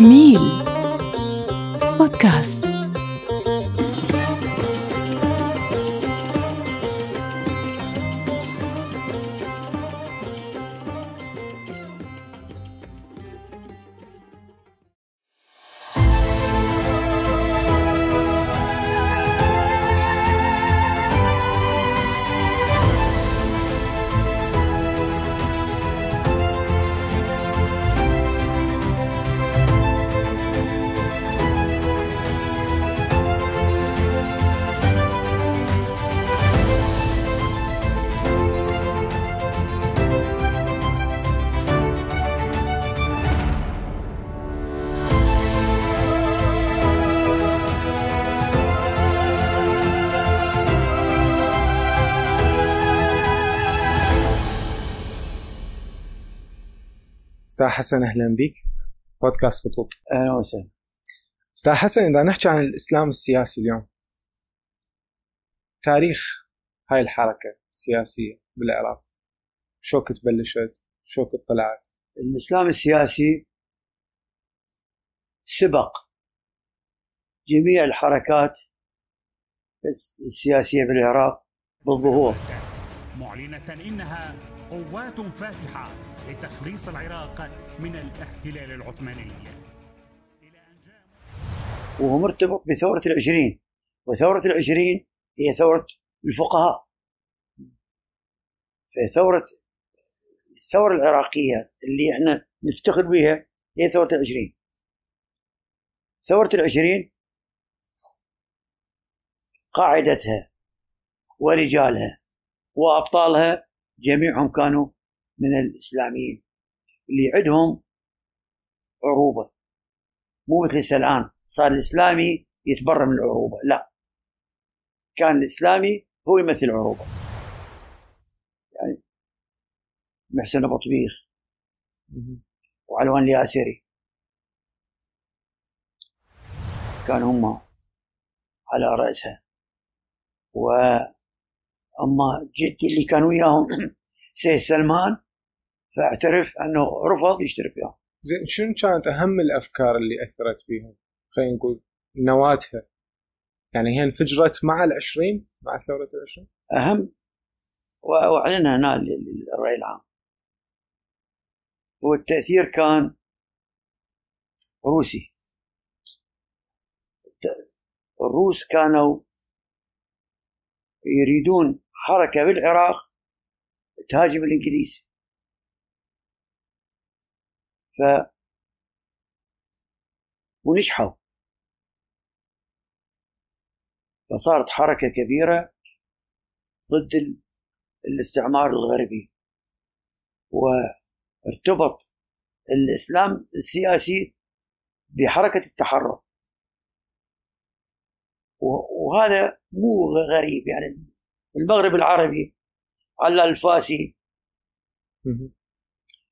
ميل. بودكاست. أستاذ حسن أهلا بك بودكاست خطوط. أهلا وسهلا. أستاذ حسن إذا نحكي عن الإسلام السياسي اليوم تاريخ هاي الحركة السياسية بالعراق شو كنت بلشت شو كنت طلعت الإسلام السياسي سبق جميع الحركات السياسية بالعراق بالظهور. معلنة إنها قوات فاتحة. لتخليص العراق من الاحتلال العثماني. وهو مرتبط بثورة العشرين وثورة العشرين هي ثورة الفقهاء. فثورة الثورة العراقية اللي إحنا نفتخر بها هي ثورة العشرين. ثورة العشرين قاعدتها ورجالها وأبطالها جميعهم كانوا من الإسلاميين اللي عندهم عروبة. مو مثل هسه الآن صار الإسلامي يتبرى من العروبة لا. كان الإسلامي هو يمثل عروبة. يعني محسن أبو طبيخ وعلوان الياسري. كانوا هم على رأسها. وأما جدي اللي كان وياهم سيد سلمان فاعترف أنه رفض يشترك وياهم زين شنو كانت أهم الأفكار اللي أثرت بيهم خلينا نقول نواتها. يعني هي انفجرت مع العشرين مع ثورة العشرين؟ أهم. واعلنها هنا لل- للرأي العام. والتاثير كان روسي. الروس كانوا يريدون حركة بالعراق تهاجم الإنجليز. ف ونجحوا. فصارت حركة كبيرة ضد ال- الاستعمار الغربي وارتبط الإسلام السياسي بحركة التحرر. وهذا مو غريب يعني المغرب العربي على الفاسي.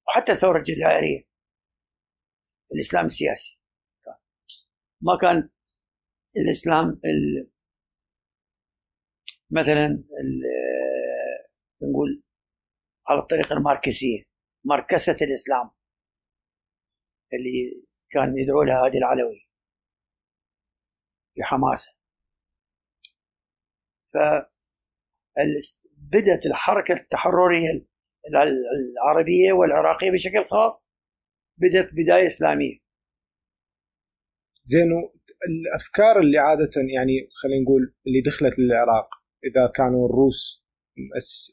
وحتى الثورة الجزائرية. الإسلام السياسي كان. ما كان الإسلام ال- مثلا ال- نقول على الطريقة الماركسية ماركسة الإسلام اللي كان يدعو لها هادي العلوي بحماسه ف بدأت الحركة التحررية الع- العربية والعراقية بشكل خاص بدأت بداية إسلامية. زين الأفكار اللي عادة يعني خلينا نقول اللي دخلت للعراق إذا كانوا الروس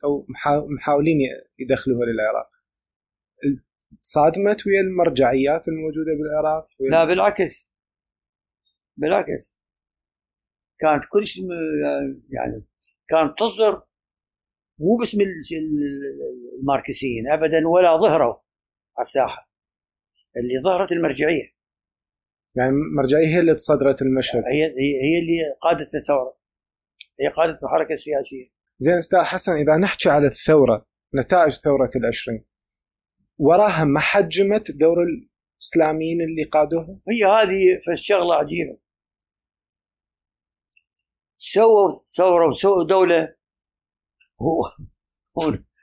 أو محا- محاولين يدخلوها للعراق. صادمت ويا المرجعيات الموجودة بالعراق؟ ويا لا بالعكس. بالعكس. كانت كلش يعني كانت تصدر مو باسم ال- ال- الماركسيين ابدا ولا ظهروا على الساحة. اللي ظهرت المرجعية. يعني المرجعيه هي اللي تصدرت المشهد. هي هي اللي قادت الثورة. هي قادت الحركة السياسية. زين أستاذ حسن إذا نحكي على الثورة نتائج ثورة العشرين وراها ما حجمت دور الإسلاميين اللي قادوها؟ هي هذه فالشغلة عجيبة. سووا ثورة وسووا دولة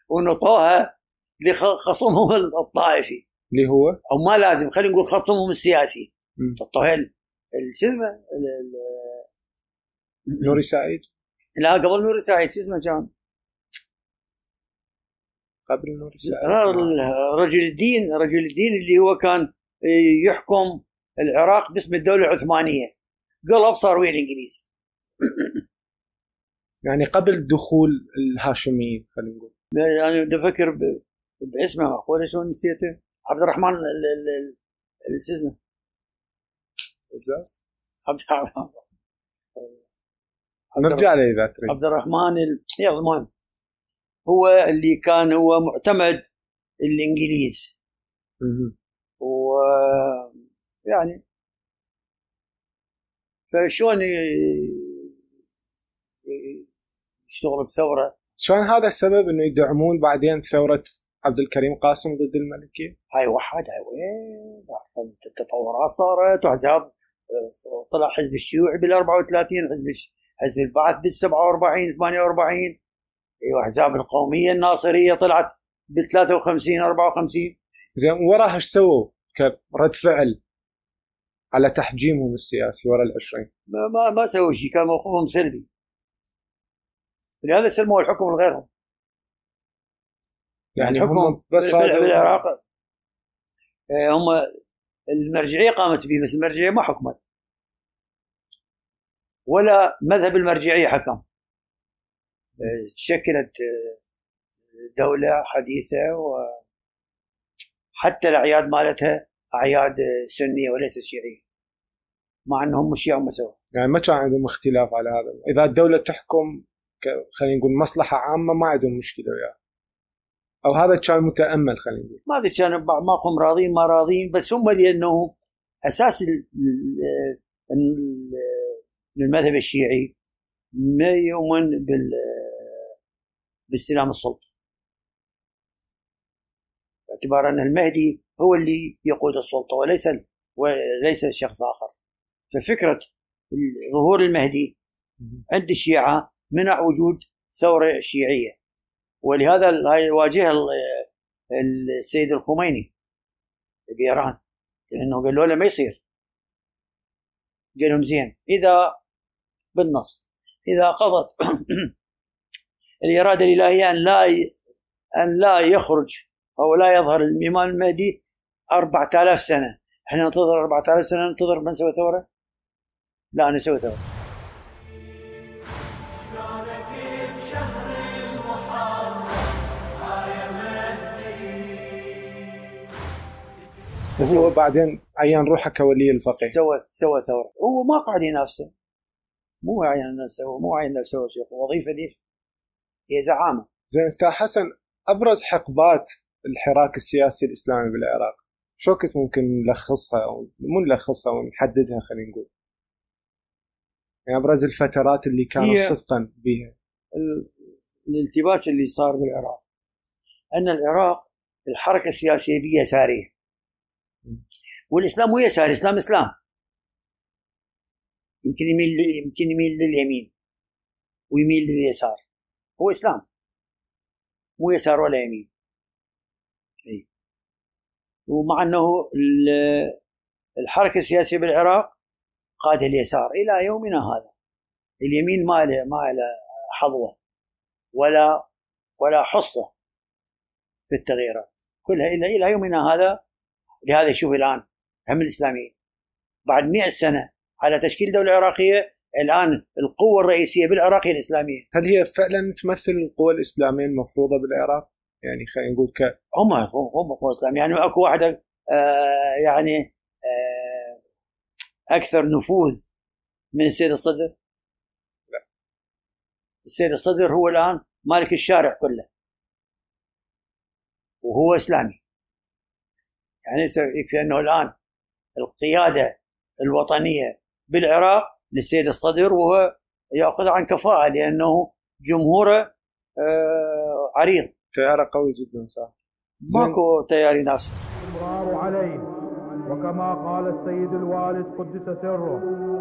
ونطوها لخصمهم الطائفي. اللي هو أو ما لازم خلينا نقول خصمهم السياسي. مم. الطهيل شو اسمه؟ نوري سعيد. لا قبل نور سعيد شو اسمه كان؟ قبل نوري سعيد. رجل الدين رجل الدين اللي هو كان يحكم العراق باسم الدولة العثمانية. قلب صار ويا الإنجليز. يعني قبل دخول الهاشميين خلينا نقول. يعني بدي أفكر باسمه معقوله شلون نسيته؟ عبد الرحمن ال- ال- ال- ال- شو اسمه؟ عبد الرحمن. نرجع له إذا تريد. عبد الرحمن ال... يلا المهم. هو اللي كان هو معتمد الإنجليز. و يعني فشلون يشتغل بثورة؟ شلون هذا السبب إنه يدعمون بعدين ثورة عبد الكريم قاسم ضد الملكية؟ هاي وحدها وين؟ التطورات صارت واحزاب طلع حزب الشيوعي بال 34 حزب حزب البعث بال 47 48 إيوه احزاب القومية الناصرية طلعت بال 53 54 زين وراها إيش سووا؟ كرد فعل على تحجيمهم السياسي ورا العشرين. ما ما, ما سووا شيء كان موقفهم سلبي. لهذا سلموا الحكم لغيرهم. يعني هم بس بالعراق. آه، هم المرجعية قامت به بس المرجعية ما حكمت. ولا مذهب المرجعية حكم. آه، شكلت آه، دولة حديثة وحتى الأعياد مالتها أعياد سنية وليس شيعية. مع إنهم شيعه هم سوا يعني ما كان عندهم اختلاف على هذا. إذا الدولة تحكم خلينا نقول مصلحة عامة ما عندهم مشكلة وياها. أو هذا كان متأمل خلينا نقول. ما أدري كان بعض ماكم راضين ما راضين بس هم لأنه أساس ال- ال- ال- المذهب الشيعي ما يؤمن بال باستلام السلطة. باعتبار أن المهدي هو اللي يقود السلطة وليس وليس شخص آخر. ففكرة ظهور المهدي عند الشيعة منع وجود ثورة شيعية. ولهذا هاي واجهها ال- السيد الخميني بايران لأنه قال له ما يصير. قال لهم زين إذا بالنص إذا قضت الإرادة الإلهية أن لا. أن لا يخرج أو لا يظهر الامام المهدي 4000 سنة. إحنا ننتظر 4000 سنة ننتظر ما نسوي ثورة؟ لا نسوي ثورة. بس هو بعدين عين روحه كولي الفقيه. سوى سوى ثورة. هو ما قاعد ينافسه. مو عين نفسه مو عين نفسه هو شيخ. وظيفة دي هي زعامة. زين أستاذ حسن أبرز حقبات الحراك السياسي الإسلامي بالعراق شو كنت ممكن نلخصها أو مو نلخصها ونحددها خلينا نقول؟ يعني أبرز الفترات اللي كانوا صدقا بها ال- الالتباس اللي صار بالعراق. أن العراق الحركة السياسية بها يساريه والإسلام مو يساري الاسلام إسلام. يمكن يميل يمكن يميل لليمين ويميل لليسار. هو إسلام. مو يسار ولا يمين. إي. ومع إنه ال- الحركة السياسية بالعراق قادة اليسار إلى يومنا هذا. اليمين ما له ما له حظوة ولا ولا حصة في التغييرات. كلها إلى إلى يومنا هذا. لهذا شوف الآن هم الإسلاميين. بعد 100 سنة على تشكيل دولة عراقية الآن القوة الرئيسية بالعراق هي الإسلامية. هل هي فعلا تمثل القوى الإسلامية المفروضة بالعراق؟ يعني خلينا نقول ك هم هم قوه إسلامية. يعني أكو واحدة آه يعني آه أكثر نفوذ من السيد الصدر. لا. السيد الصدر هو الآن مالك الشارع كله. وهو إسلامي. يعني يكفي أنه الآن القيادة الوطنية بالعراق للسيد الصدر وهو يأخذ عن كفاءة لأنه جمهوره آه عريض. تياره قوي جدا صح. ماكو تيار ينافسه الاصرار عليه. وكما قال السيد الوالد قدس سره.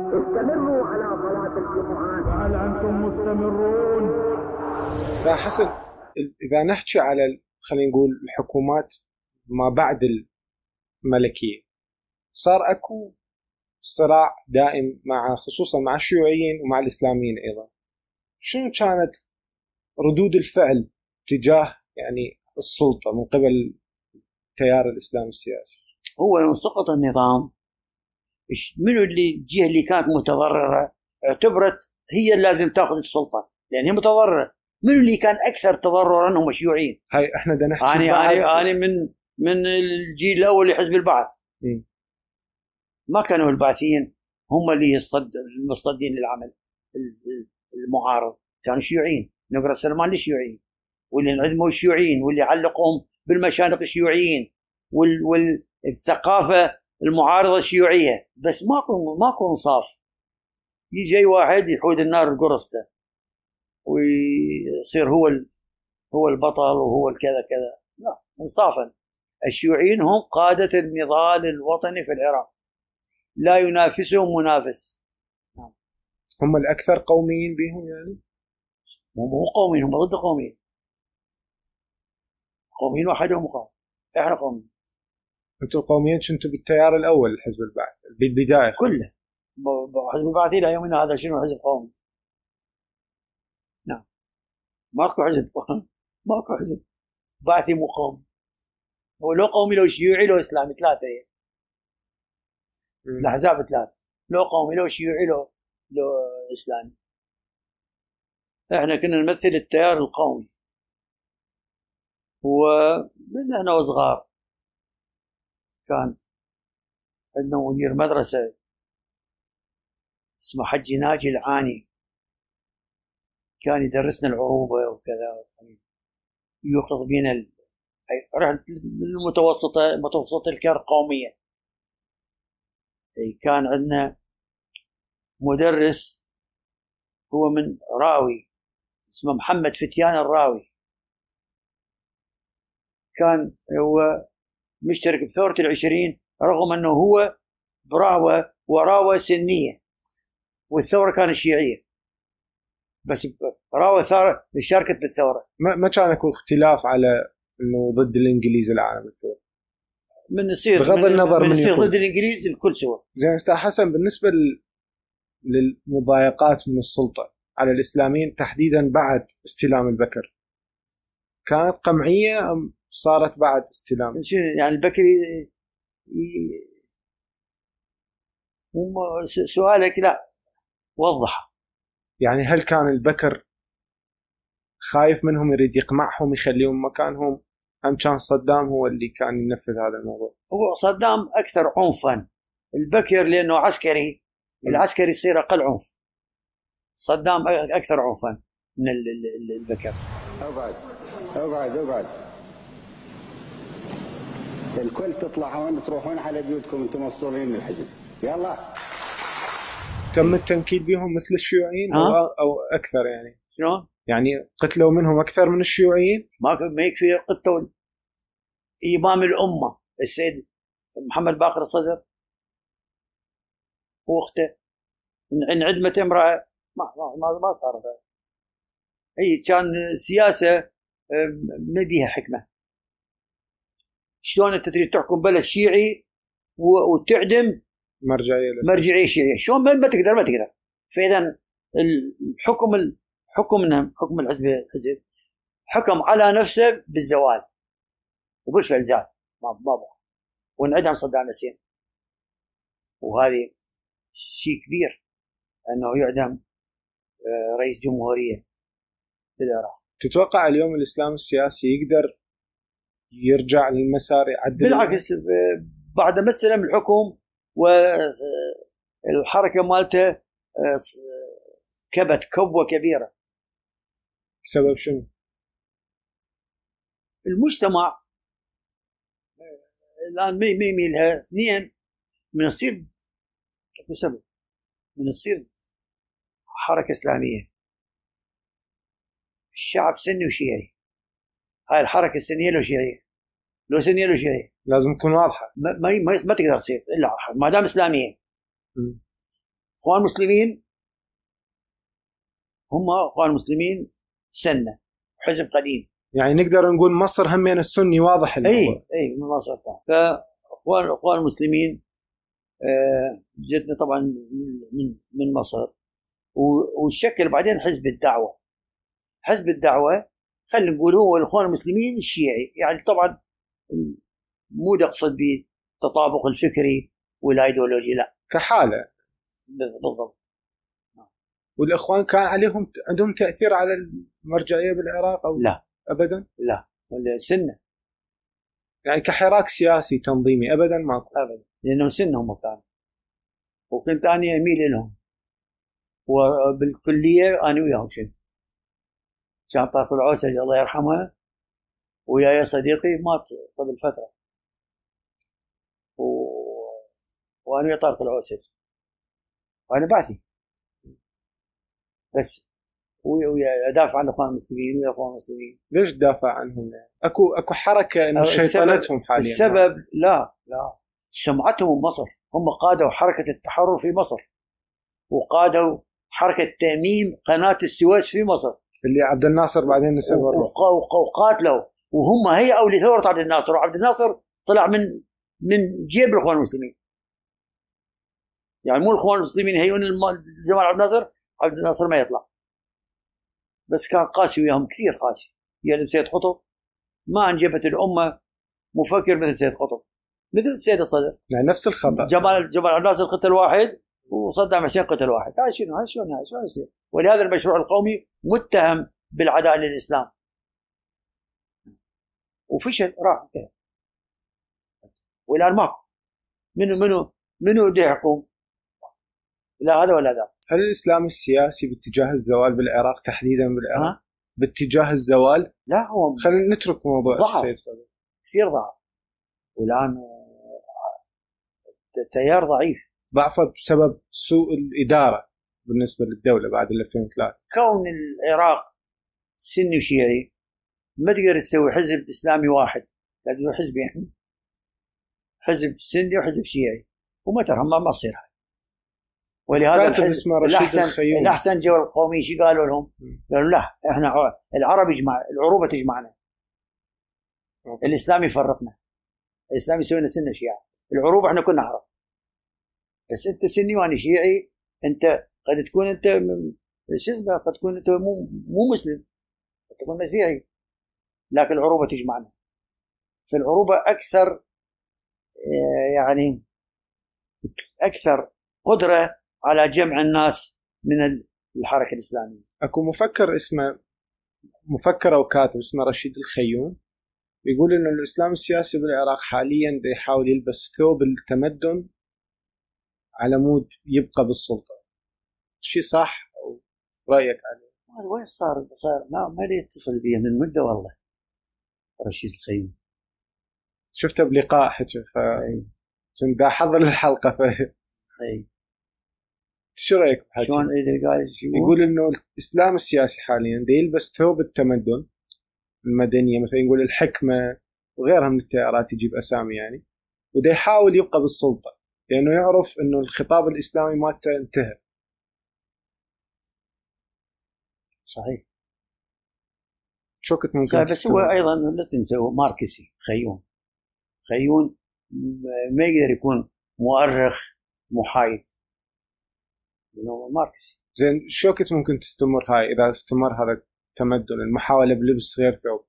استمروا على صلاة الجمعات فهل أنتم مستمرون؟ أستاذ حسن إذا نحكي على خلينا نقول الحكومات ما بعد الملكية صار أكو صراع دائم مع خصوصا مع الشيوعيين ومع الإسلاميين أيضا. شنو كانت ردود الفعل تجاه يعني السلطة من قبل التيار الاسلامي السياسي؟ هو لما سقط النظام. منو اللي الجهه اللي كانت متضررة؟ اعتبرت هي اللي لازم تأخذ السلطة. لأن هي متضررة. منو اللي كان أكثر تضررا هم الشيوعيين؟ هاي إحنا بدنا نحكي أنا أنا أنا من من الجيل الأول لحزب البعث. مم. ما كانوا البعثيين هم اللي المصدين للعمل ال- المعارض. كانوا شيوعيين. نقرأ سلمان الشيوعيين واللي انعدموا الشيوعيين واللي علقوهم بالمشانق الشيوعيين وال والثقافة المعارضة الشيوعيه بس ماكو ماكو انصاف. يجي واحد يحود النار بقرصته ويصير هو هو البطل وهو الكذا كذا. لا انصافا. الشيوعيين هم قادة النضال الوطني في العراق. لا ينافسهم منافس. هم الأكثر قوميين بهم يعني؟ هم مو قوميين هم ضد قوميين. قوميين وحدهم قوم. إحنا قوميين. أنتم القوميين كنتوا بالتيار الأول لحزب البعث. بالبدايه كله. حزب البعث إلى يومنا هذا شنو؟ حزب قومي. نعم. ماكو حزب. ماكو حزب. بعثي مو قومي هو لو قومي لو شيوعي لو إسلامي ثلاثة هي. الاحزاب ثلاثة لو قومي لو شيوعي لو لو إسلامي. إحنا كنا نمثل التيار القومي. ومن إحنا وصغار. كان عندنا مدير مدرسة اسمه حجي ناجي العاني. كان يدرسنا العروبة وكذا وكان يوقظ بينا ال... أي- رحت المتوسطه متوسطة الكار قوميه أي كان عندنا مدرس هو من راوي اسمه محمد فتيان الراوي. كان هو مشترك بثورة العشرين رغم أنه هو براوة وراوة سنية والثورة كانت شيعية. بس راوة ثار شاركت بالثورة. ما ما كان أكو اختلاف على إنه ضد الإنجليز العالم الثوري؟ من يصير بغض النظر من من يصير. ضد الإنجليز الكل سوا زين أستاذ حسن بالنسبة لل... للمضايقات من السلطة على الإسلاميين تحديدا بعد استلام البكر كانت قمعية أم صارت بعد استلام؟ يعني البكري سؤالك لا وضح. يعني هل كان البكر خايف منهم يريد يقمعهم يخليهم مكانهم؟ أم كان صدام هو اللي كان ينفذ هذا الموضوع؟ هو صدام أكثر عنفا. البكر لأنه عسكري. العسكري يصير أقل عنف. صدام أكثر عنفا من ال- ال- ال- البكر اقعد اقعد اقعد الكل تطلعون تروحون على بيوتكم أنتم مفصولين من الحزب. يلا. تم التنكيل بهم مثل الشيوعيين؟ أو أكثر يعني. شلون؟ يعني قتلوا منهم أكثر من الشيوعيين؟ ما ما يكفي قتلوا إمام الأمة السيد محمد باقر الصدر وأخته. انعدمت امرأة ما ما ما, ما صارت. هي كان سياسة ما بيها حكمة. شلون أنت تريد تحكم بلد شيعي وتعدم مرجعية. مرجعية شيعية؟ شلون ما ما تقدر ما تقدر. فاذا الحكم حكمنا حكم الحزب الحزب حكم على نفسه بالزوال. وبالفعل زال ما ما وانعدم صدام حسين وهذه شيء كبير أنه يعدم آه، رئيس جمهورية في العراق تتوقع اليوم الإسلام السياسي يقدر يرجع للمسار يعدل؟ بالعكس بعد ما استلم الحكم والحركه مالته آه، س- آه، كبت كبوة كبيرة. بسبب شنو؟ المجتمع آه، الآن ما ما يميلها اثنين من يصير اكو سبب من يصير حركة إسلامية. الشعب سني وشيعي. هاي الحركة السنية لو شيعية. لو سنية لو شيعية. لازم تكون واضحة. ما, ما, ما, تقدر تصير إلا ما دام إسلامية. إخوان مسلمين هم إخوان مسلمين سنة حزب قديم. يعني نقدر نقول مصر همين السني واضح اي اي من مصر طبعا. فإخوان إخوان المسلمين آه، جتنا طبعا من من مصر. وشكل بعدين حزب الدعوة. حزب الدعوة خلينا نقول هو الإخوان المسلمين الشيعي. يعني طبعا مو أقصد بالتطابق الفكري والأيديولوجي لا. كحالة. بالضبط. والإخوان كان عليهم عندهم تأثير على المرجعية بالعراق أو لا. ابدا؟ لا. سنه يعني كحراك سياسي تنظيمي ابدا ماكو. ابدا. لأنهم سنهم كانوا وكنت أنا أميل لهم وبالكلية أنا وياهم كنت كان طارق العوسج الله يرحمه وياي صديقي مات قبل فترة. و... وأنا ويا طارق العوسج وأنا بعثي بس. ادافع عن الاخوان المسلمين ويا الاخوان المسلمين. ليش تدافع عنهم؟ اكو أكو حركة إنه شيطنتهم حاليا. السبب لا لا. سمعتهم بمصر هم قادوا حركة التحرر في مصر. وقادوا حركة تأميم قناة السويس في مصر. اللي عبد الناصر بعدين نسب وقاتلوا. وهم هيئوا لثورة عبد الناصر. وعبد الناصر طلع من من جيب الأخوان المسلمين. يعني مو الأخوان المسلمين يهيئون الم- جمال عبد الناصر. عبد الناصر ما يطلع. بس كان قاسي وياهم كثير قاسي. يلزم سيد قطب ما انجبت الأمة مفكر مثل سيد قطب. مثل السيد الصدر. يعني نفس الخطأ. جمال جمال عبد الناصر قتل واحد وصدام حسين قتل واحد. هاي شنو هاي شلون هاي شلون يصير ولهذا المشروع القومي متهم بالعداء للإسلام. وفشل راح انتهى. والآن ماكو. منو منو منو بده يحكم لا هذا ولا ذا هل الإسلام السياسي باتجاه الزوال بالعراق تحديدا بالعراق؟ ها؟ باتجاه الزوال؟ لا هو خلينا نترك موضوع صدر كثير ضعف. والآن آه، تيار ضعيف. ضعفه بسبب سوء الإدارة بالنسبة للدولة بعد ال 2003 كون العراق سني وشيعي ما تقدر تسوي حزب إسلامي واحد. لازم حزبين حزب سني وحزب شيعي. وما ترى ما ما تصير ولهذا كاتب اسمه رشيد الاحسن الخيوم. الأحسن جو القومي شو قالوا لهم؟ قالوا لا إحنا العرب يجمع العروبة تجمعنا. الإسلام يفرقنا. الإسلام يسوي لنا سنة شيعة. العروبة إحنا كنا عرب. بس أنت سني وأنا شيعي أنت قد تكون أنت شو اسمه قد تكون أنت مو مو مسلم. قد تكون مسيحي. لكن العروبة تجمعنا. فالعروبة أكثر آه، يعني أكثر قدرة على جمع الناس من الحركة الإسلامية. أكو مفكر اسمه مفكر أو كاتب اسمه رشيد الخيوم يقول إنه الإسلام السياسي بالعراق حاليا دا يحاول يلبس ثوب التمدن على مود يبقى بالسلطة. شيء صح أو رأيك عليه؟ وين صار؟ صار ما ما يتصل بي من مدة والله رشيد الخيون. شفته بلقاء حكى ف كنت دا احضر الحلقة ف اي شو رأيك بحكي شلون يقول إنه الإسلام السياسي حاليا دا يلبس ثوب التمدن المدنية مثلا يقول الحكمة وغيرها من التيارات يجيب أسامي يعني ودا يحاول يبقى بالسلطة لأنه يعرف إنه الخطاب الإسلامي مالته انتهى. صحيح. شو كنت ممكن بس هو؟ أيضا لا تنسى هو ماركسي خيون. خيون ما يقدر يكون مؤرخ محايد. لأنه هو ماركسي زين شو كنت ممكن تستمر هاي؟ إذا استمر هذا التمدن المحاوله بلبس غير ثوب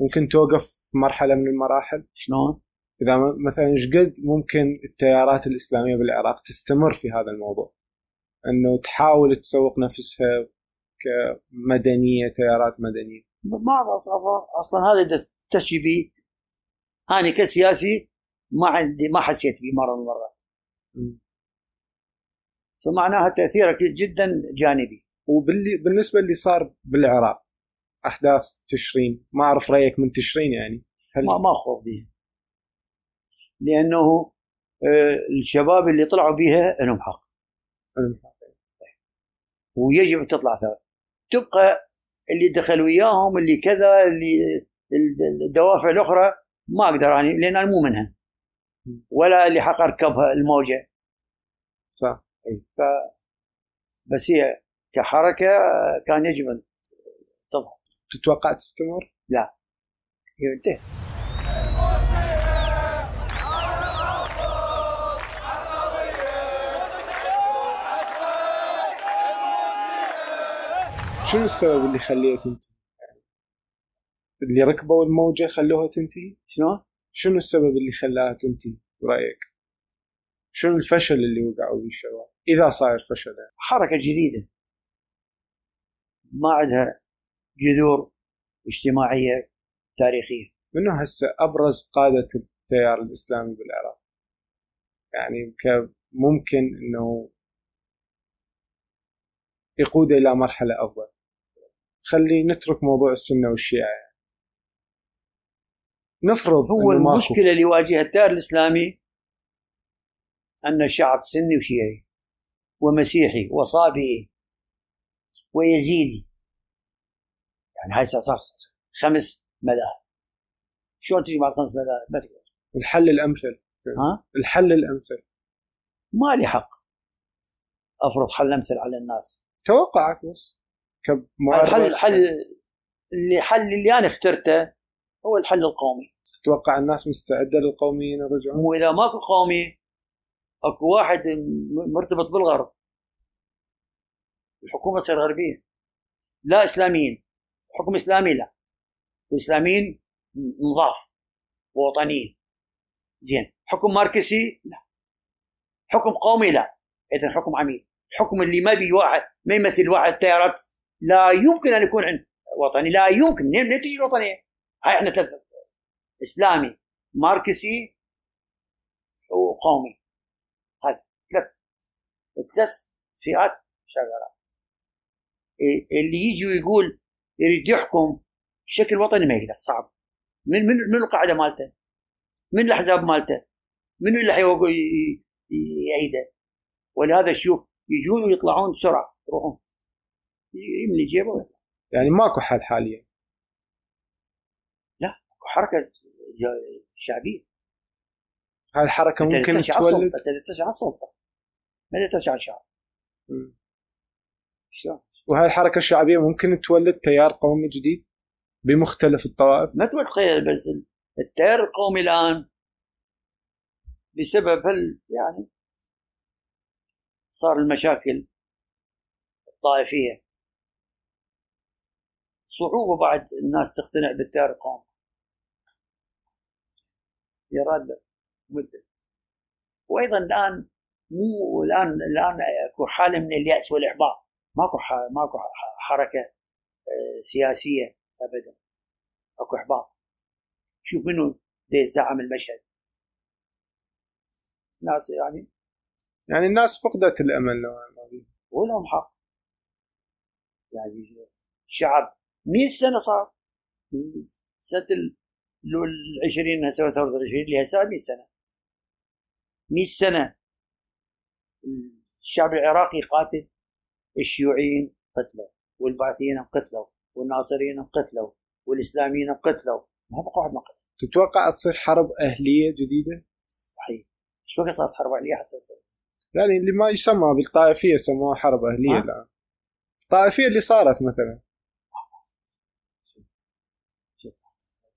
ممكن توقف في مرحلة من المراحل؟ شلون؟ إذا مثلا إيش قد ممكن التيارات الإسلامية بالعراق تستمر في هذا الموضوع؟ إنه تحاول تسوق نفسها كمدنيه تيارات مدنية. ما أصلا أصلا هذا تشي بي أنا كسياسي ما عندي ما حسيت به مرة من المرات. فمعناها تاثيره جدا جانبي. وباللي بالنسبة اللي صار بالعراق أحداث تشرين. ما أعرف رأيك من تشرين يعني. هل ما ما خوض بها لأنه آه، الشباب اللي طلعوا بها لهم حق. ويجب أن تطلع ثواب تبقى اللي دخل وياهم اللي كذا اللي الدوافع الأخرى ما أقدر يعني لأن أنا مو منها. ولا اللي حق اركبها الموجه صح. إيه. ف بس هي كحركة كان يجب ان تظهر تتوقع تستمر؟ لا إيه، هي انتهت شنو السبب اللي خليها تنتهي؟ اللي ركبوا الموجة خلوها تنتهي؟ شنو؟ شنو السبب اللي خلاها تنتهي برأيك؟ شنو الفشل اللي وقعوا به الشباب؟ إذا صاير فشل يعني. حركة جديدة ما عندها جذور اجتماعية تاريخية منو هسه أبرز قادة التيار الإسلامي بالعراق؟ يعني ممكن إنه يقود إلى مرحلة أفضل. خلي نترك موضوع السنة والشيعة يعني. نفرض هو. المشكلة اللي يواجهها التيار الإسلامي أن الشعب سني وشيعي ومسيحي وصابئي ويزيدي. يعني هاي صار خمس مذاهب. شلون تجمع خمس مذاهب؟ ما تقدر. الحل الأمثل. ها؟ الحل الأمثل. ما لي حق أفرض حل أمثل على الناس. توقعك بس. الحل الحل اللي حل اللي أنا اخترته هو الحل القومي. تتوقع الناس مستعدة للقوميين يرجعون؟ مو إذا ماكو قومي اكو واحد مرتبط بالغرب. الحكومة تصير غربية. لا إسلاميين. حكم إسلامي لا. الإسلاميين نظاف. ووطنيين. زين. حكم ماركسي لا. حكم قومي لا. اذا حكم عميل حكم اللي ما بي واحد ما يمثل واحد التيارات لا يمكن أن يكون عند وطني. لا يمكن. منين؟ تجي الوطنية؟ هاي إحنا ثلاث إسلامي ماركسي وقومي. ثلاث ثلاث فئات شغاله إيه، اللي يجي ويقول يريد يحكم بشكل وطني ما يقدر صعب. من من من القاعدة مالته؟ من الأحزاب مالته؟ من اللي يعيده؟ ولهذا شوف يجون ويطلعون بسرعة يروحون. يملي جيبه ويطلع. يعني ماكو حل حاليا. اكو حركة شعبية. هاي الحركة ممكن تولد؟ السلطة. ما تشعل الشعب. شلون؟ وهاي الحركة الشعبية ممكن تولد تيار قومي جديد بمختلف الطوائف؟ ما تقول تخيل بس التيار القومي الآن بسبب هال يعني صار المشاكل الطائفية. صعوبة بعد الناس تقتنع بالتيار القومي. يراد مدة. وأيضا الآن مو الآن الآن أكو حالة من اليأس والاحباط ماكو ماكو حركة آه، سياسية ابدا. أكو إحباط. شوف منو زعم المشهد؟ ناس يعني يعني الناس فقدت الأمل نوعا ما. ولهم حق. يعني الشعب 100 سنة صار. سنه ال ال 20 هسه ثوره ال 20 اللي هسه 100 سنة. 100 سنة الشعب العراقي قاتل الشيوعيين قتلوا والبعثيين انقتلوا والناصريين انقتلوا والإسلاميين انقتلوا ما بقى واحد ما قتل. تتوقع تصير حرب أهلية جديدة؟ صحيح. إيش وقت صارت حرب أهلية حتى تصير يعني اللي ما يسمى بالطائفية سموها حرب أهلية ها؟ الآن. الطائفيه اللي صارت مثلا.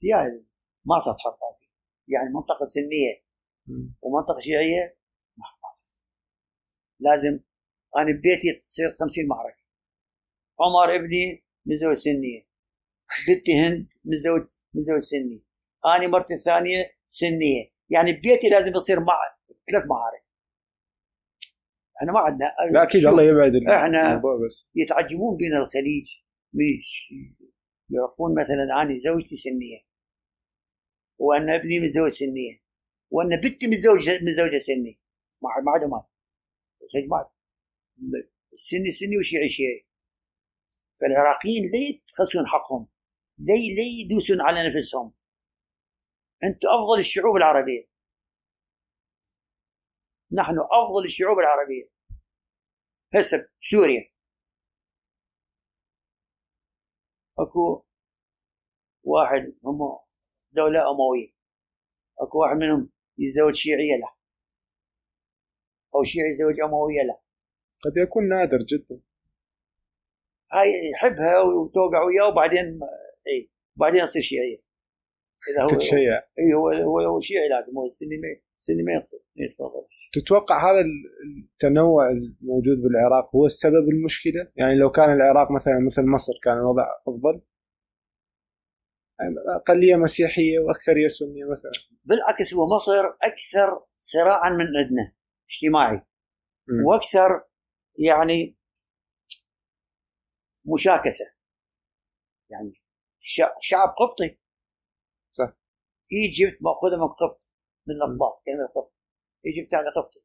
يعني ما صارت حرب اهليه يعني منطقة سنية. ومنطقة شيعية لازم أنا ببيتي تصير 50 معركة. عمر ابني متزوج سنيه بنتي هند متزوج متزوج سني أنا مرتي الثانية سنية. يعني ببيتي لازم يصير مع ثلاث معارك. إحنا ما عندنا لا أكيد الله يبعد الموضوع بس. يتعجبون بنا الخليج من يعرفون مثلا أنا زوجتي سنية وأن ابني متزوج سنيه وأن بنتي متزوجه متزوجه سني ما عندهم ما عندهم. السني سني والشيعي شيعي فالعراقيين ليه يتخسون حقهم؟ ليه ليه يدوسون على نفسهم؟ أنتم أفضل الشعوب العربية نحن أفضل الشعوب العربية هسه سوريا أكو واحد هم دولة أموية أكو واحد منهم يتزوج شيعية له أو شيعي يتزوج أموية له قد يكون نادر جدا. هاي يحبها وتوقع وياه وبعدين اي بعدين يصير شيعية إذا هو تتشيع. إي هو هو هو شيعي لازم هو السني ما السني ما تتوقع هذا التنوع الموجود بالعراق هو السبب المشكلة؟ يعني لو كان العراق مثلا مثل مصر كان الوضع أفضل؟ يعني أقلية مسيحية واكثريه سنيه مثلا. بالعكس هو مصر أكثر صراعا من عندنا. اجتماعي. وأكثر يعني مشاكسة. يعني شع- شعب قبطي. صح. Egypt مأخوذة من قبط من الاقباط كلمة قبط Egypt يعني قبطي.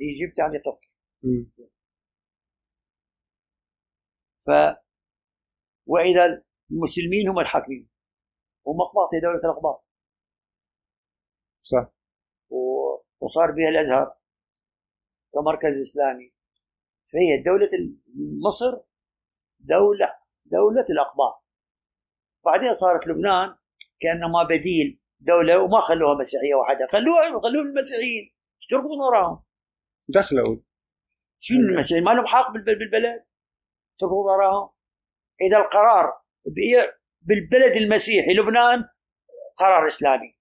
Egypt يعني قبطي. ف وإذا المسلمين هم الحاكمين هم اقباط هي دولة الأقباط. صح. وصار بها الأزهر كمركز إسلامي. فهي دولة مصر دولة دولة الأقباط. بعدين صارت لبنان كأنما بديل دولة وما خلوها مسيحية وحدها خلوها خلوها المسيحيين إيش تركضون وراهم؟ دخلوا. شنو المسيحيين؟ ما لهم حق بالب- بالبلد. تركضون وراهم. إذا القرار بإي- بالبلد المسيحي لبنان قرار إسلامي.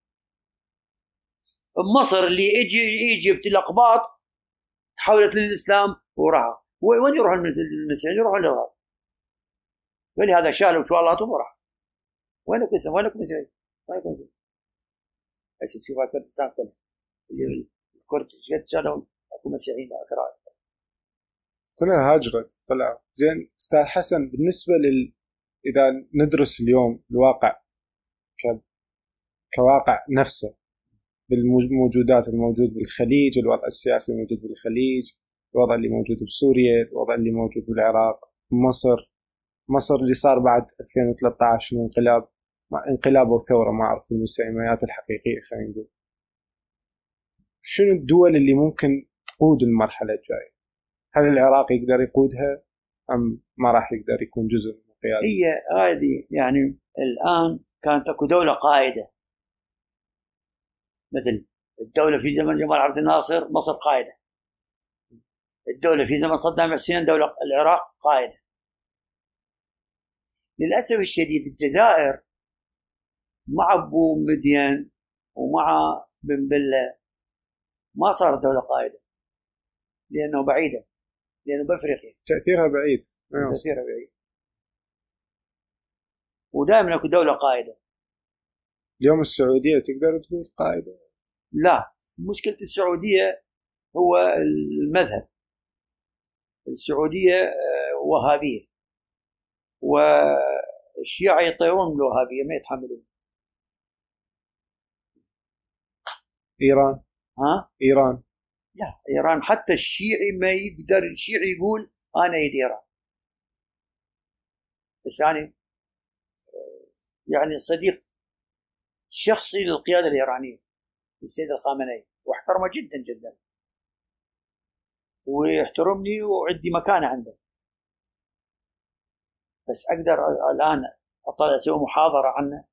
مصر اللي يجي إيجيبت الأقباط تحولت للإسلام وراها. وين المس- المسيحيين يروحون للغرب ولهذا شالوا شوالاتهم وراح وينك إسلام؟ وينك مسيحي وينك مسيحي بس تشوف الكردستان كلها الكرد إيش قد شالوا اكو مسيحيين اكراد كلها هاجرت طلعوا زين أستاذ حسن بالنسبة لل إذا ندرس اليوم الواقع ك... كواقع نفسه بالموجودات الموجود بالخليج الوضع السياسي الموجود بالخليج الوضع اللي موجود بسوريا الوضع اللي موجود بالعراق مصر مصر اللي صار بعد 2013 الانقلاب انقلاب أو ثورة ما أعرف المسميات الحقيقية خلينا نقول شنو الدول اللي ممكن تقود المرحلة الجاية؟ هل العراق يقدر يقودها أم ما راح يقدر يكون جزء من القياده؟ هي هذه يعني الآن كانت أكو دولة قائدة مثل الدولة في زمن جمال عبد الناصر مصر قائدة. الدولة في زمن صدام حسين دولة العراق قائدة. للأسف الشديد الجزائر مع بو مدين ومع بن بلة ما صارت دولة قائدة. لأنه بعيدة. لأنه بأفريقيا. تأثيرها بعيد. تأثيرها بعيد. ودائما أكو دولة قائدة. اليوم السعودية تقدر تقول قائده لا مشكلة السعودية هو المذهب. السعودية آه، وهابية. والشيعة يطيرون الوهابيه ما يتحملون. إيران؟ ها؟ إيران. لا إيران حتى الشيعي ما يقدر الشيعي يقول أنا يد إيران. بس يعني آه، يعني صديق شخصي للقيادة الإيرانية السيد الخامنئي واحترمه جدا جدا. ويحترمني وعندي مكانه عنده. بس أقدر الآن أطلع أسوي محاضرة عنه.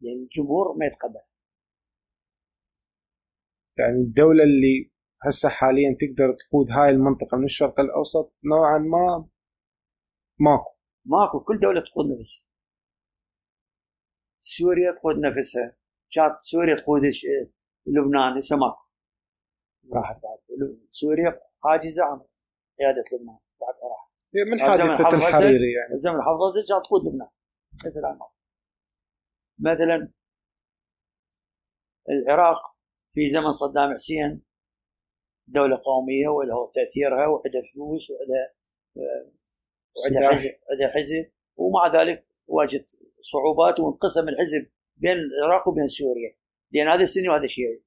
لأن الجمهور ما يتقبل. يعني الدولة اللي هسه حاليا تقدر تقود هاي المنطقة من الشرق الأوسط نوعا ما ماكو. ماكو كل دولة تقود نفسها سوريا تقود نفسها كانت سوريا تقود الش- لبنان هسه ماكو راحت بعد. سوريا عاجزه عن قياده لبنان. بعد راحت من حادثه الحريري يعني زمن حفظت كانت تقود لبنان. ماكو مثلا العراق في زمن صدام حسين دولة قومية ولها تأثيرها وعندها فلوس وعندها وعندها سلاح. حزب عندها حزب. ومع ذلك واجهت صعوبات وانقسم الحزب بين العراق وبين سوريا. لأن هذا سني وهذا شيعي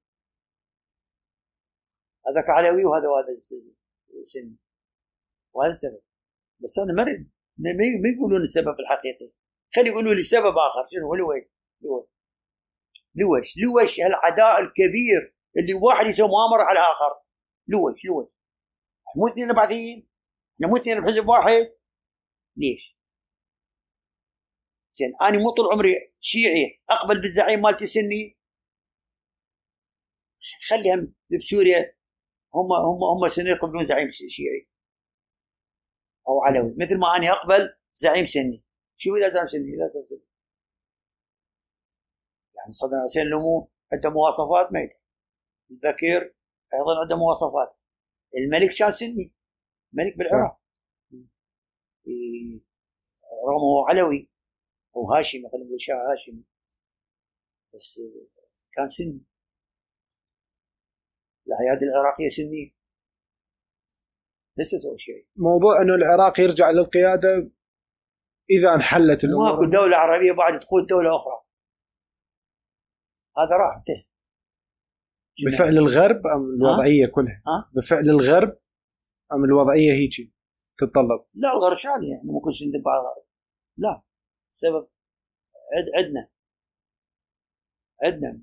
هذاك علوي وهذا وهذا سني وهذا السبب. بس أنا ما ما يقولون السبب الحقيقي. خلي يقولوا لي سبب آخر. شنو هو؟ لويش؟ لويش؟ لويش؟ لويش هالعداء الكبير اللي واحد يسوي مؤامرة على اخر لويش؟ لويش؟ مو اثنين بعثيين مو اثنين بحزب واحد. ليش؟ زين أنا مو طول عمري شيعي أقبل بالزعيم مالتي سني. خليهم بسوريا هم هم هم سني يقبلون زعيم شيعي. أو علوي مثل ما أنا أقبل زعيم سني. شو إذا زعيم سني؟ إذا زعيم سني. يعني صدام حسين له عنده مواصفات ميتة. البكير أيضا عنده مواصفات. الملك كان سني. ملك بالعراق. إيه، رغم هو علوي. أو هاشمي مثلا نقول شاه هاشمي. بس كان سني. الأعياد العراقية سنية. لسه سوى شيء. موضوع إنه العراق يرجع للقيادة إذا انحلت الأمور. ماكو دولة عربية بعد تقود دولة أخرى. هذا راح انتهى. بفعل الغرب أم الوضعية كلها؟ ها؟ بفعل الغرب أم الوضعية هيك تتطلب؟ لا الغرب عليه إحنا ممكن ندب على الغرب. لا. السبب عد عندنا عندنا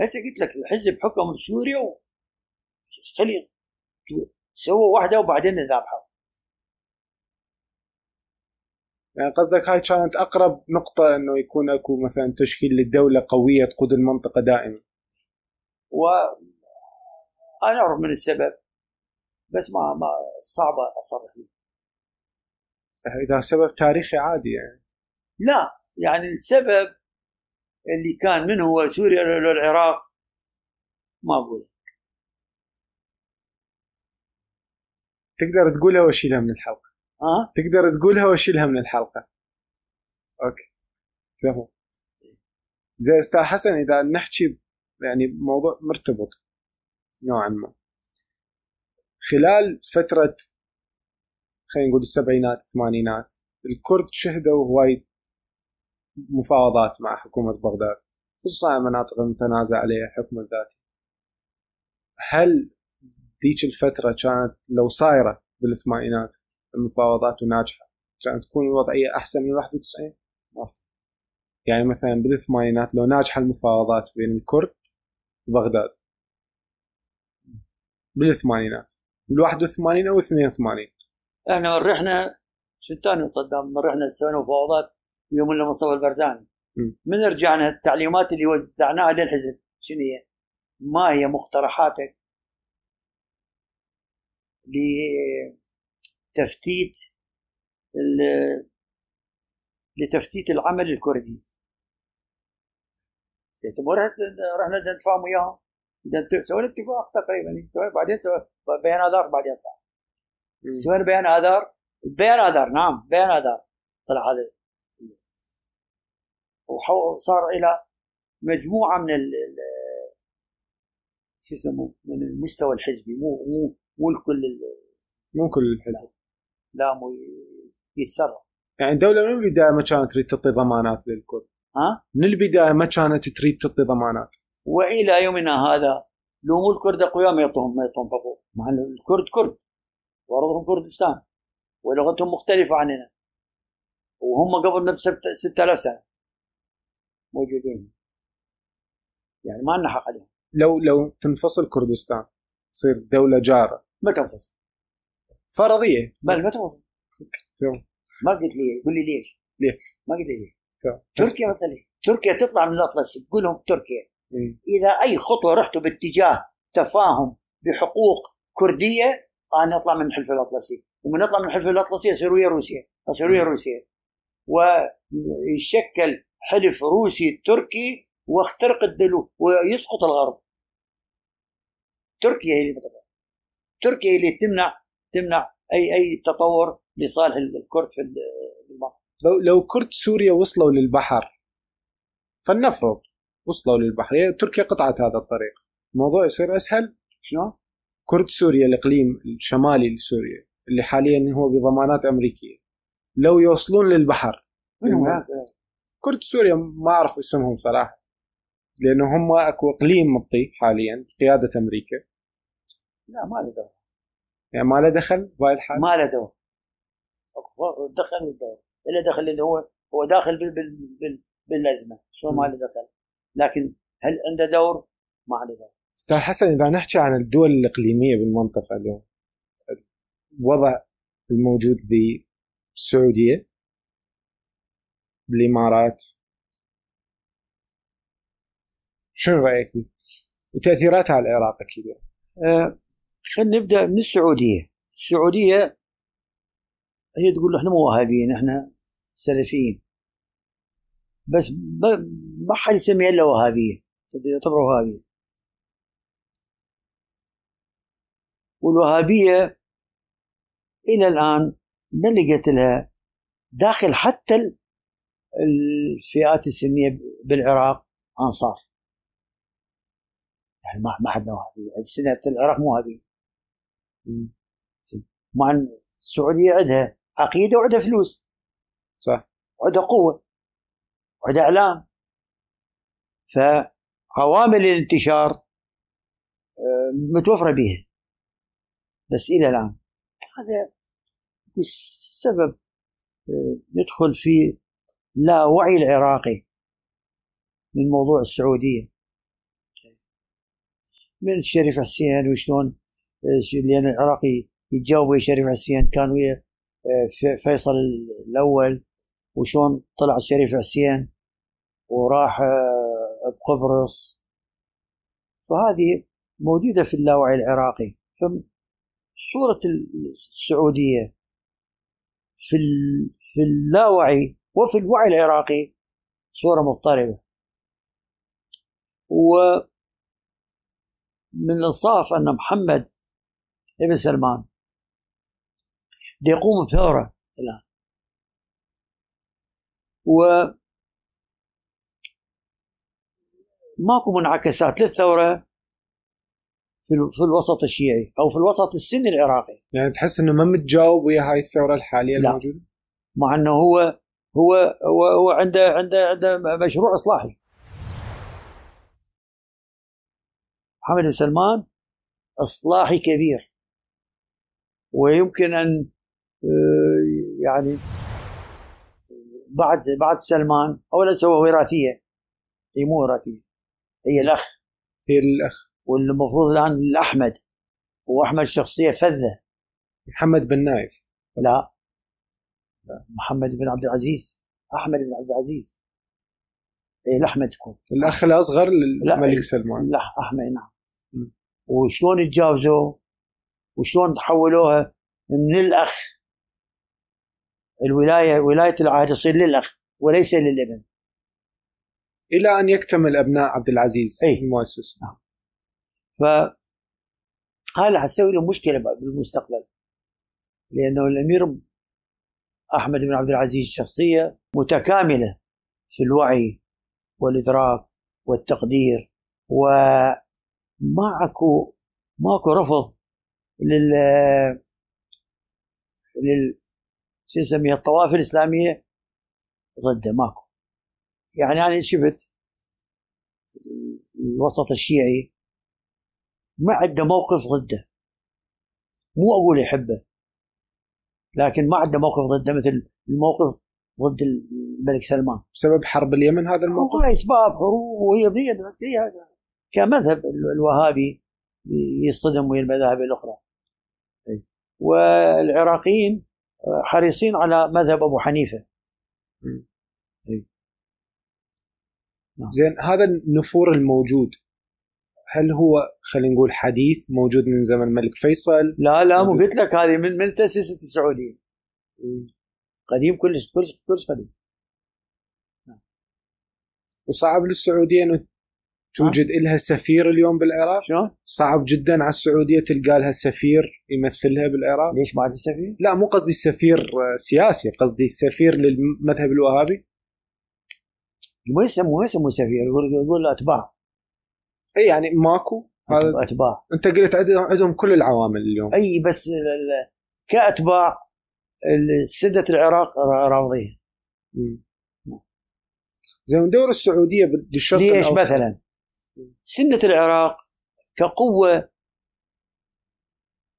هسه قلت لك الحزب حكم سوريا وخلي سووا واحدة وبعدين ذابحوا يعني قصدك هاي كانت أقرب نقطة إنه يكون أكو مثلا تشكيل للدولة قوية تقود المنطقة دائما. و أنا أعرف من السبب بس ما ما صعبة أصرح. لي إذا سبب تاريخي عادي يعني. لا يعني السبب اللي كان من هو سوريا للعراق ما أقوله. تقدر تقولها واشيلها من الحلقة؟ ها؟ تقدر تقولها واشيلها من الحلقة؟ أوكي. تمام. زي أستاذ حسن إذا نحكي يعني موضوع مرتبط نوعا ما. خلال فترة خلينا نقول السبعينات الثمانينات. الكرد شهدوا هواي مفاوضات مع حكومة بغداد خصوصا المناطق المتنازع عليها حكم الذاتي. هل ذيك الفترة كانت لو صايرة بالثمانينات المفاوضات وناجحة كانت تكون الوضعية أحسن من 91 ما. يعني مثلا بالثمانينات لو ناجحة المفاوضات بين الكرد وبغداد. بالثمانينات. بال 81 أو 82 إحنا رحنا شو الثاني صدام رحنا سوينا مفاوضات يوم اللي مصطفى البرزاني. من رجعنا التعليمات اللي وزعناها للحزب شنو هي؟ ما هي مقترحاتك لتفتيت ال- لتفتيت العمل الكردي زين تبغى رحنا نتفاهم وياهم سوينا اتفاق تقريبا سوينا بعدين سوينا بيان اذار بعدين صار سوينا بيان آذار؟ بيان آذار نعم بيان آذار. طلع هذا. وصار إلى مجموعة من ال شو يسموه؟ من المستوى الحزبي. مو مو مو الكل ال- مو كل الحزب. لا مو ي- يتصرف يعني الدولة من البدايه ما كانت تريد تعطي ضمانات للكرد ها؟ من البدايه ما كانت تريد تعطي ضمانات؟ وإلى يومنا هذا لو مو الكرد اقوياء ما يعطوهم ما يعطوهم حقوق مع إن الكرد كرد. وأرضهم كردستان ولغتهم مختلفة عننا. وهم قبل نفس 6000 سنة موجودين. يعني ما لنا حق عليهم. لو لو تنفصل كردستان تصير دولة جارة. ما تنفصل. فرضية. بل ما تنفصل. تمام. ما قلت لي قول لي ليش. ليش؟ ما قلت لي ليش. تركيا مثلا تركيا تطلع من الأطلس تقول لهم تركيا. إيه. إذا أي خطوة رحتوا باتجاه تفاهم بحقوق كردية أنا اطلع من الحلف الأطلسي. ومن اطلع من الحلف الأطلسي اصير ويا روسيا اصير ويا روسيا. ويشكل حلف روسي تركي واخترق الدلو ويسقط الغرب. تركيا هي اللي بتبقى. تركيا هي اللي تمنع تمنع أي أي تطور لصالح الكرد في المنطقة. لو لو كرد سوريا وصلوا للبحر فلنفرض وصلوا للبحر هي تركيا قطعت هذا الطريق. الموضوع يصير أسهل. شلون؟ كرد سوريا الإقليم الشمالي لسوريا اللي حاليا هو بضمانات أمريكية. لو يوصلون للبحر كرد سوريا ما أعرف اسمهم صراحة لأنه هم أكو إقليم مبطي حاليا بقياده أمريكا. لا ما له دور. يعني ما له دخل بهاي الحال؟ ما له دور. دخل الدور إلا دخل اللي هو هو داخل بال بال بال بالأزمة. شو ما له دخل؟ لكن هل عنده دور؟ ما عنده دور. أستاذ حسن إذا نحكي عن الدول الإقليمية بالمنطقة اليوم الوضع الموجود بالسعوديه بالإمارات شنو رأيك؟ وتأثيراتها على العراق أكيد. آه خلينا نبدأ من السعودية. السعودية هي تقول إحنا مو وهابيين إحنا سلفيين. بس ما حد يسميها إلا وهابيه تعتبر وهابيه والوهابية إلى الآن ما لقيت لها داخل حتى ال- الفئات السنية بالعراق أنصار. يعني ما ما عندنا وهابية. السنة العراق مو وهابية. مع إن السعودية عندها عقيدة وعندها فلوس. صح. وعندها قوة. وعندها إعلام. فعوامل الانتشار آه، متوفرة بها بس إلى الآن. هذا السبب آه، ندخل في لا وعي العراقي من موضوع السعودية. من الشريف حسين وشلون آه، لأن العراقي يتجاوب ويا الشريف حسين كان ويا آه، في- فيصل الأول وشلون طلع الشريف حسين وراح آه، بقبرص. فهذه موجودة في اللاوعي العراقي. فصوره السعودية في في اللاوعي وفي الوعي العراقي صورة مضطربة. ومن الإنصاف أن محمد ابن سلمان يقوم بثورة الآن. و ماكو منعكسات ال- في الوسط الشيعي أو في الوسط السني العراقي. يعني تحس إنه ما متجاوب ويا هاي الثورة الحالية لا. الموجودة؟ مع إنه هو هو هو, هو عنده عنده عنده مشروع إصلاحي. محمد بن سلمان إصلاحي كبير. ويمكن أن آه، يعني بعد بعد سلمان اولا سوى وراثية. هي مو وراثية هي الأخ. هي الأخ. والمفروض الآن الاحمد وأحمد شخصية فذة. محمد بن نايف. لا. محمد بن عبد العزيز. أحمد بن عبد العزيز. اي الاحمد تكون الأخ الأصغر لا، للملك إيه. سلمان. لا أحمد نعم. م. وشلون تجاوزوه وشلون تحولوها من الأخ؟ الولاية ولاية العهد تصير للأخ وليس للابن. إلى أن يكتمل أبناء عبد العزيز إيه. المؤسس. ف هذا حتسوي له مشكلة بالمستقبل. لأنه الأمير أحمد بن عبد العزيز شخصية متكاملة في الوعي والإدراك والتقدير وماكو ماكو رفض لل لل شو نسميها الطوائف الإسلامية ضده ماكو. يعني أنا شفت الوسط الشيعي ما عنده موقف ضده. مو أقول يحبه. لكن ما عنده موقف ضده مثل الموقف ضد الملك سلمان. بسبب حرب اليمن هذا الموقف؟ هو إسباب. حروب وهي هي كمذهب ال- الوهابي يصطدم ويا المذاهب الأخرى. والعراقيين آه، حريصين على مذهب أبو حنيفة. زين هذا النفور الموجود هل هو خلينا نقول حديث موجود من زمن الملك فيصل؟ لا لا مو. قلت لك هذه من من تاسيست السعوديه قديم كلش كلش كلش قديم. وصعب للسعودية إنه توجد لها سفير اليوم بالعراق؟ شلون؟ صعب جدا على السعودية تلقى لها سفير يمثلها بالعراق. ليش بعد السفير؟ لا مو قصدي سفير آه، سياسي قصدي سفير للمذهب الوهابي. مو يسمى مو يسمى سفير يقول يقول أتباع. اي يعني ماكو. هذا أتباع. أنت قلت عندهم كل العوامل اليوم. أي بس كأتباع سدة العراق را- راضية. زين دور السعودية بالشرق ليش الأوسط. مثلا؟ سنة العراق كقوة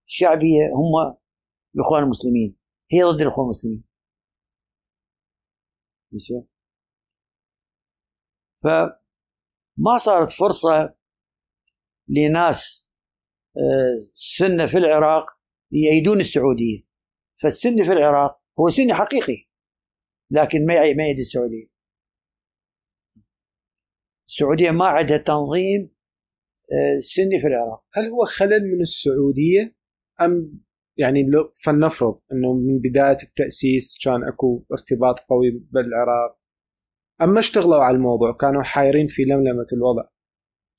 شعبية هم الإخوان المسلمين. هي ضد الإخوان المسلمين. يسوى. فما صارت فرصة لناس آه، سنة في العراق يأيدون السعودية. فالسني في العراق هو سني حقيقي لكن ما ما يأيد السعودية. السعودية ما عندها تنظيم آه، سني في العراق. هل هو خلل من السعودية؟ أم يعني لو فلنفرض إنه من بداية التأسيس كان أكو ارتباط قوي بالعراق. أما اشتغلوا على الموضوع كانوا حايرين في لملمة الوضع.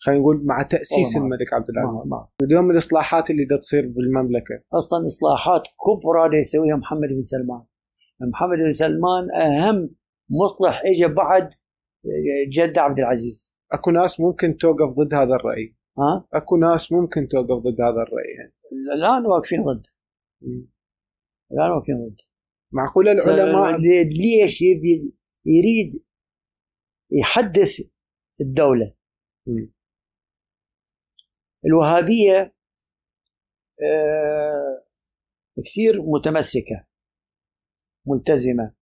خلينا نقول مع تأسيس الملك عبد العزيز. ما اليوم الإصلاحات اللي دا تصير بالمملكة؟ أصلا إصلاحات كبرى دا يسويها محمد بن سلمان. محمد بن سلمان أهم مصلح اجى بعد جد عبد العزيز. أكو ناس ممكن توقف ضد هذا الرأي. ها؟ أكو ناس ممكن توقف ضد هذا الرأي. يعني. الآن واقفين ضده. الآن واقفين ضده معقوله العلماء؟ لي- ليش يريد يحدث الدولة؟ مم. الوهابية آه، كثير متمسكة ملتزمة.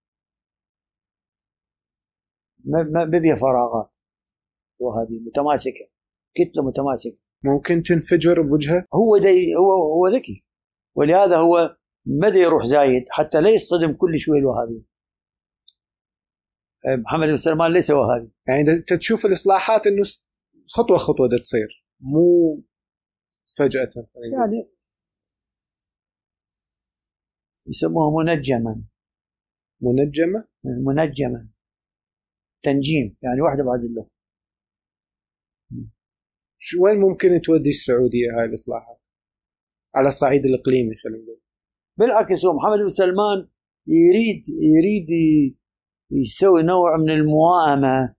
ما بيها فراغات الوهابية متماسكة كتلة متماسكة. ممكن تنفجر بوجهه هو دي هو هو ذكي. ولهذا هو ما يروح زايد حتى لا يصطدم كل شوي الوهابية. آه، محمد بن سلمان ليس وهابي. يعني انت تشوف الإصلاحات إنه خطوة خطوة دا تصير مو فجأة يعني يسموها منجما. منجمة؟ منجما. تنجيم يعني واحدة بعد الاخرى شو وين ممكن تودي السعودية هاي الإصلاحات؟ على الصعيد الإقليمي خلينا نقول. بالعكس هو محمد بن سلمان يريد يريد يسوي نوع من الموائمة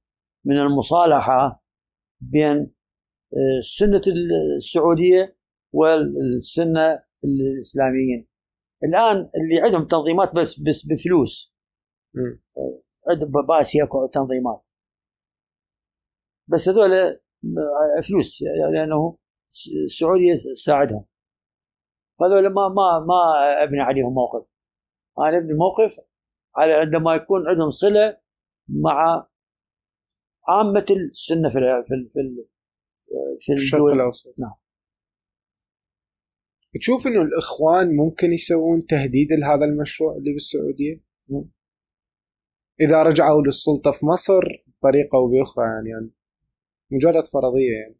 من المصالحة بين آه، سنه السعودية والسنة الإسلاميين. الآن اللي عندهم تنظيمات بس بس بفلوس. مم. عندهم بآسيا تنظيمات. بس هذول فلوس لأنه السعودية تساعدهم هذول ما ما ما أبني عليهم موقف. أنا أبني موقف على عندما يكون عندهم صلة مع عامة السنة في في في ال- في في الشرق الأوسط نعم. تشوف إنه الإخوان ممكن يسوون تهديد لهذا المشروع اللي بالسعودية؟ إذا رجعوا للسلطة في مصر بطريقة أو بأخرى يعني, يعني مجرد فرضية يعني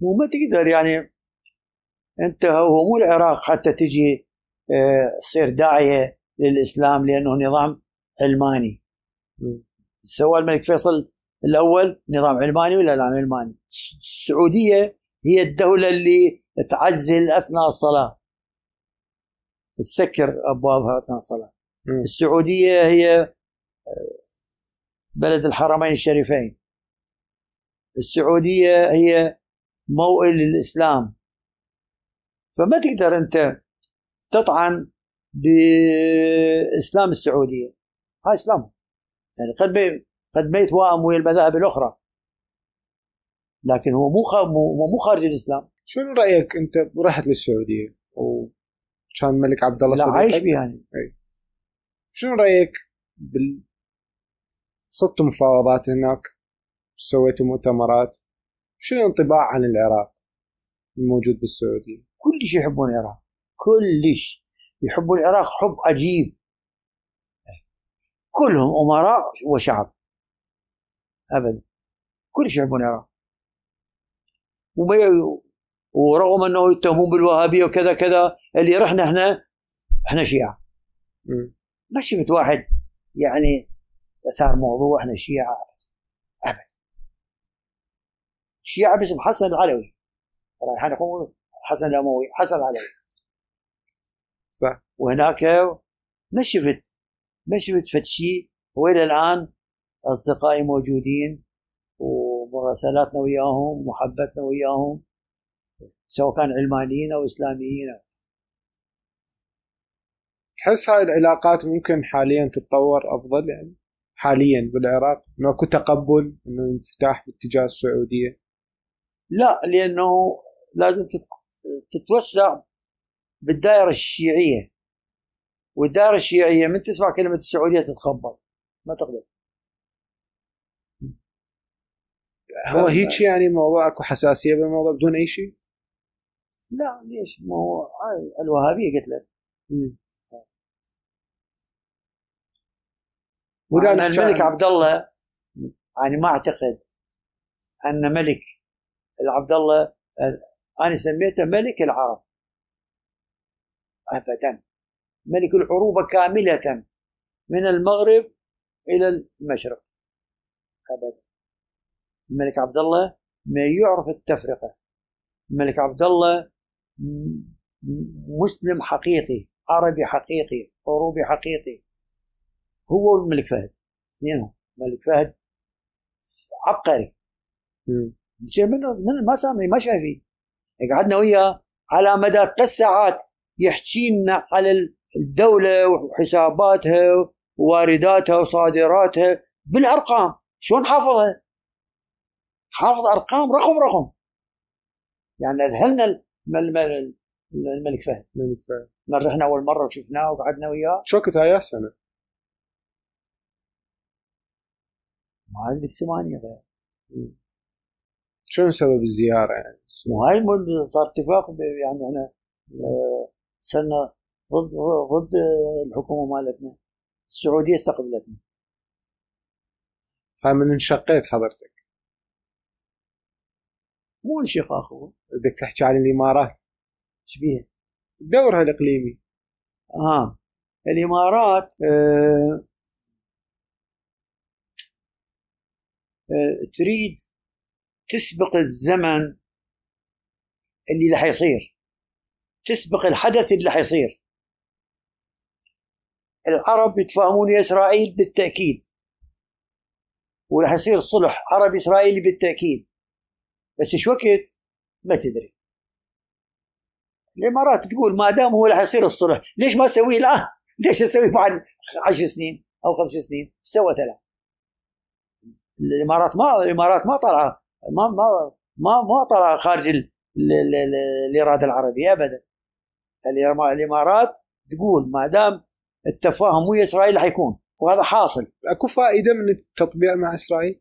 وما تقدر يعني أنت هو مو العراق حتى تجي آه، تصير داعية للإسلام لأنه نظام علماني. سوى الملك فيصل الأول نظام علماني ولا لا علماني؟ السعودية هي الدولة اللي تعزل أثناء الصلاة. تسكر أبوابها أثناء الصلاة. مم. السعودية هي آه، بلد الحرمين الشريفين. السعودية هي موئل للإسلام. فما تقدر أنت تطعن بإسلام السعودية. هاي إسلام. يعني قد قد ما يتوائم ويا المذاهب الأخرى. لكن هو مو مو مو خارج الإسلام. شنو رأيك أنت رحت للسعودية؟ وكان الملك عبد الله لا؟ عايش بها يعني. شنو رأيك بال خضتوا مفاوضات هناك؟ سويتوا مؤتمرات. شنو الانطباع عن العراق الموجود بالسعودية؟ كلش يحبون العراق. كلش. يحبون العراق حب عجيب. كلهم أمراء وشعب. ابدا. كلش يحبون العراق وما ورغم أنه يتهمون بالوهابية وكذا كذا اللي رحنا إحنا إحنا شيعة. ما شفت واحد يعني أثار موضوع إحنا شيعة ابدا. ابدا. شيعة باسم حسن العلوي رايحين يقولون حسن الاموي حسن العلوي صح. وهناك ما شفت ما شفت فد شيء وإلى الآن أصدقائي موجودين ومراسلاتنا وياهم ومحبتنا وياهم سواء كان علمانيين أو إسلاميين. تحس هاي العلاقات ممكن حاليا تتطور أفضل يعني؟ حاليا بالعراق؟ انه اكو تقبل إنه انفتاح باتجاه السعودية؟ لا لأنه لازم تت- تتوسع بالدائرة الشيعية والدائرة الشيعية من تسمع كلمة السعودية تتخبط ما تقبل. هو هيك يعني الموضوع أكو حساسية بالموضوع بدون أي شيء؟ لا ليش؟ ما هو هاي الوهابية قلت لك. الملك عبد الله أنا ما أعتقد أن ملك العبد الله أنا سميته ملك العرب. ابدا. ملك العروبه كاملة من المغرب إلى المشرق. ابدا. الملك عبد الله ما يعرف التفرقة. الملك عبد الله مسلم حقيقي عربي حقيقي عروبي حقيقي. هو والملك فهد اثنينهم. الملك فهد عبقري. ما سامي ما شايفين قعدنا وياه على مدى ثلاث ساعات يحكي لنا على الدولة وحساباتها ووارداتها وصادراتها بالأرقام. شلون حافظها؟ حافظ أرقام رقم رقم. يعني أذهلنا الم- الم- الملك فهد ملك فهد من رحنا أول مرة وشفناه وقعدنا وياه. شو وقت هاي السنة؟ ما هذه بالثمانية غير شنو سبب الزيارة يعني؟ وهاي صار اتفاق يعني إحنا آه، صرنا ضد ضد الحكومة مالتنا. السعودية استقبلتنا. هاي من انشقيت حضرتك. مو انشقاق هو بدك تحكي عن الإمارات؟ إيش بيها؟ دورها الإقليمي. آه. الإمارات آه آه تريد تسبق الزمن اللي راح يصير. تسبق الحدث اللي راح يصير. العرب يتفاهمون إسرائيل بالتأكيد. وراح يصير صلح عربي إسرائيلي بالتأكيد. بس إيش وقت ما تدري الإمارات تقول ما دام هو راح يصير الصلح ليش ما تسويه الان؟ ليش تسويه بعد عشر سنين أو خمس سنين؟ سوت الان الإمارات ما الإمارات ما طالعه ما ما ما ما طالعه خارج ال- ال- ال- ال- الإرادة العربية ابدا الإمارات تقول ما دام التفاهم ويا إسرائيل راح يكون وهذا حاصل أكو فائدة من التطبيع مع إسرائيل؟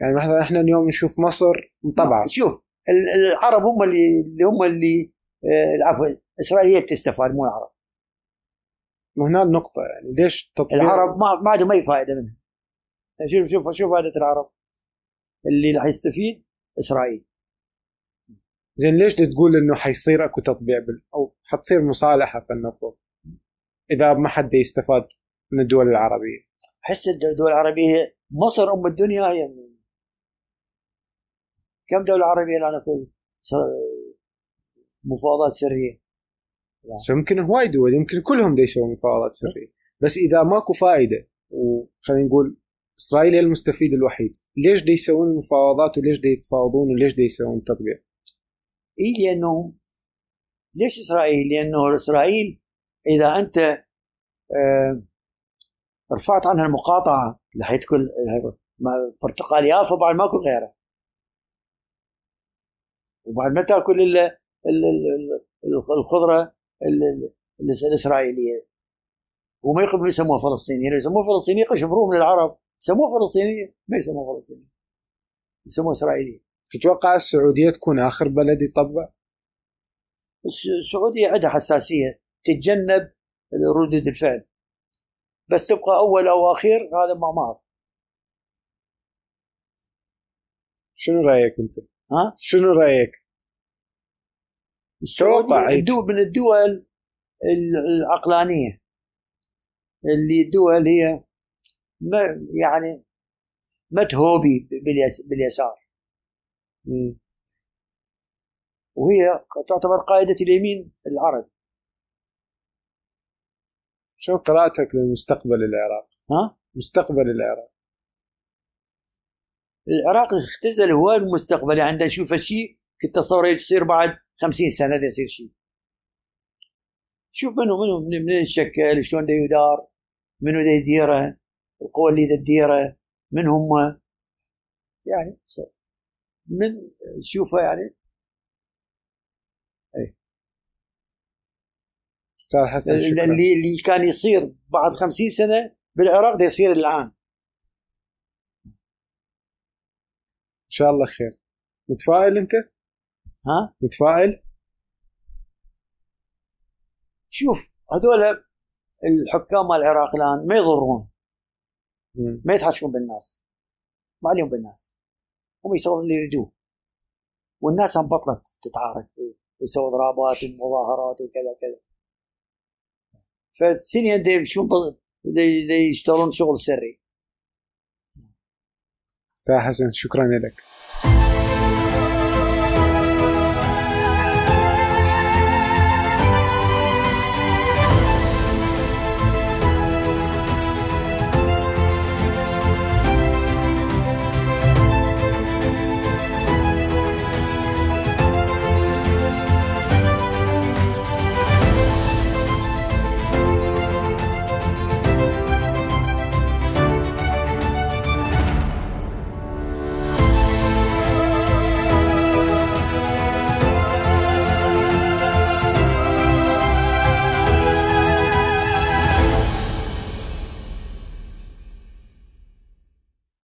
يعني مثلا إحنا اليوم نشوف مصر طبعا شوف ال- العرب هم اللي اللي هم اللي آه، العفو اسرائيل هي تستفاد مو العرب. وهنا النقطه يعني ليش تطبيع العرب ما ما عندهم أي فائدة منها. شوف شوف شوف فائده العرب اللي راح يستفيد إسرائيل. زين ليش تقول إنه حيصير أكو تطبيع بال... أو حتصير مصالحة فلنفرض إذا ما حد يستفاد من الدول العربية؟ حس الدول العربية مصر أم الدنيا هي كم دولة عربية الآن اكو مفاوضات سرية. يمكن هواي دول يمكن كلهم دي يسوون مفاوضات سرية. بس إذا ماكو فائده وخلينا نقول إسرائيل هي المستفيد الوحيد ليش دي يسوون المفاوضات وليش دي يتفاوضون وليش دي يسوون تطبيع اي لأنه ليش إسرائيل؟ لأنه إسرائيل إذا أنت آه، رفعت عنها المقاطعة مع البرتقال يافا بعد ماكو غيره. وبعد ما تأكل ال- ال- ال- ال- الخضرة الإسرائيلية. وما يقبلون يسموها فلسطينيه يسموها فلسطينية يقشبروه من العرب يسموها فلسطينية؟ ما يسموها فلسطينية. يسموها إسرائيلية. تتوقع السعودية تكون آخر بلد يطبع؟ الس- السعودية عندها حساسية تتجنب ردود الفعل. بس تبقى أول أو أخير هذا ما ما أعرف. شنو رأيك أنت؟ ها؟ شنو رأيك؟ توقع. الدول من الدول العقلانية. اللي الدول هي ما يعني ما تهوبي باليس- باليسار. وهي تعتبر قائده اليمين العربي شنو قراءتك للمستقبل العراق ها؟ مستقبل العراق. العراق اختزل هو المستقبل يعني نشوف شيء كنت اتصور يصير بعد خمسين سنة ده يصير شيء شوف منو منو من- منين شكل شلون ده يدار منو ده يديره القوى اللي ده تديره من هم؟ يعني من شوفه يعني. أستاذ حسن شكرا. اللي اللي كان يصير بعد خمسين سنة بالعراق ده يصير الآن. إن شاء الله خير. متفائل أنت؟ ها؟ متفائل؟ شوف هذول الحكام مال العراق الآن ما يضرون. ما يتحاشون بالناس. ما عليهم بالناس. هم يسوون اللي يريدوه. والناس هم بطلت تتعارك ويسووا ضربات ومظاهرات وكذا كذا. فالثنين دي يمشون يشتغلون شغل سري. أستاذ حسن شكرا لك.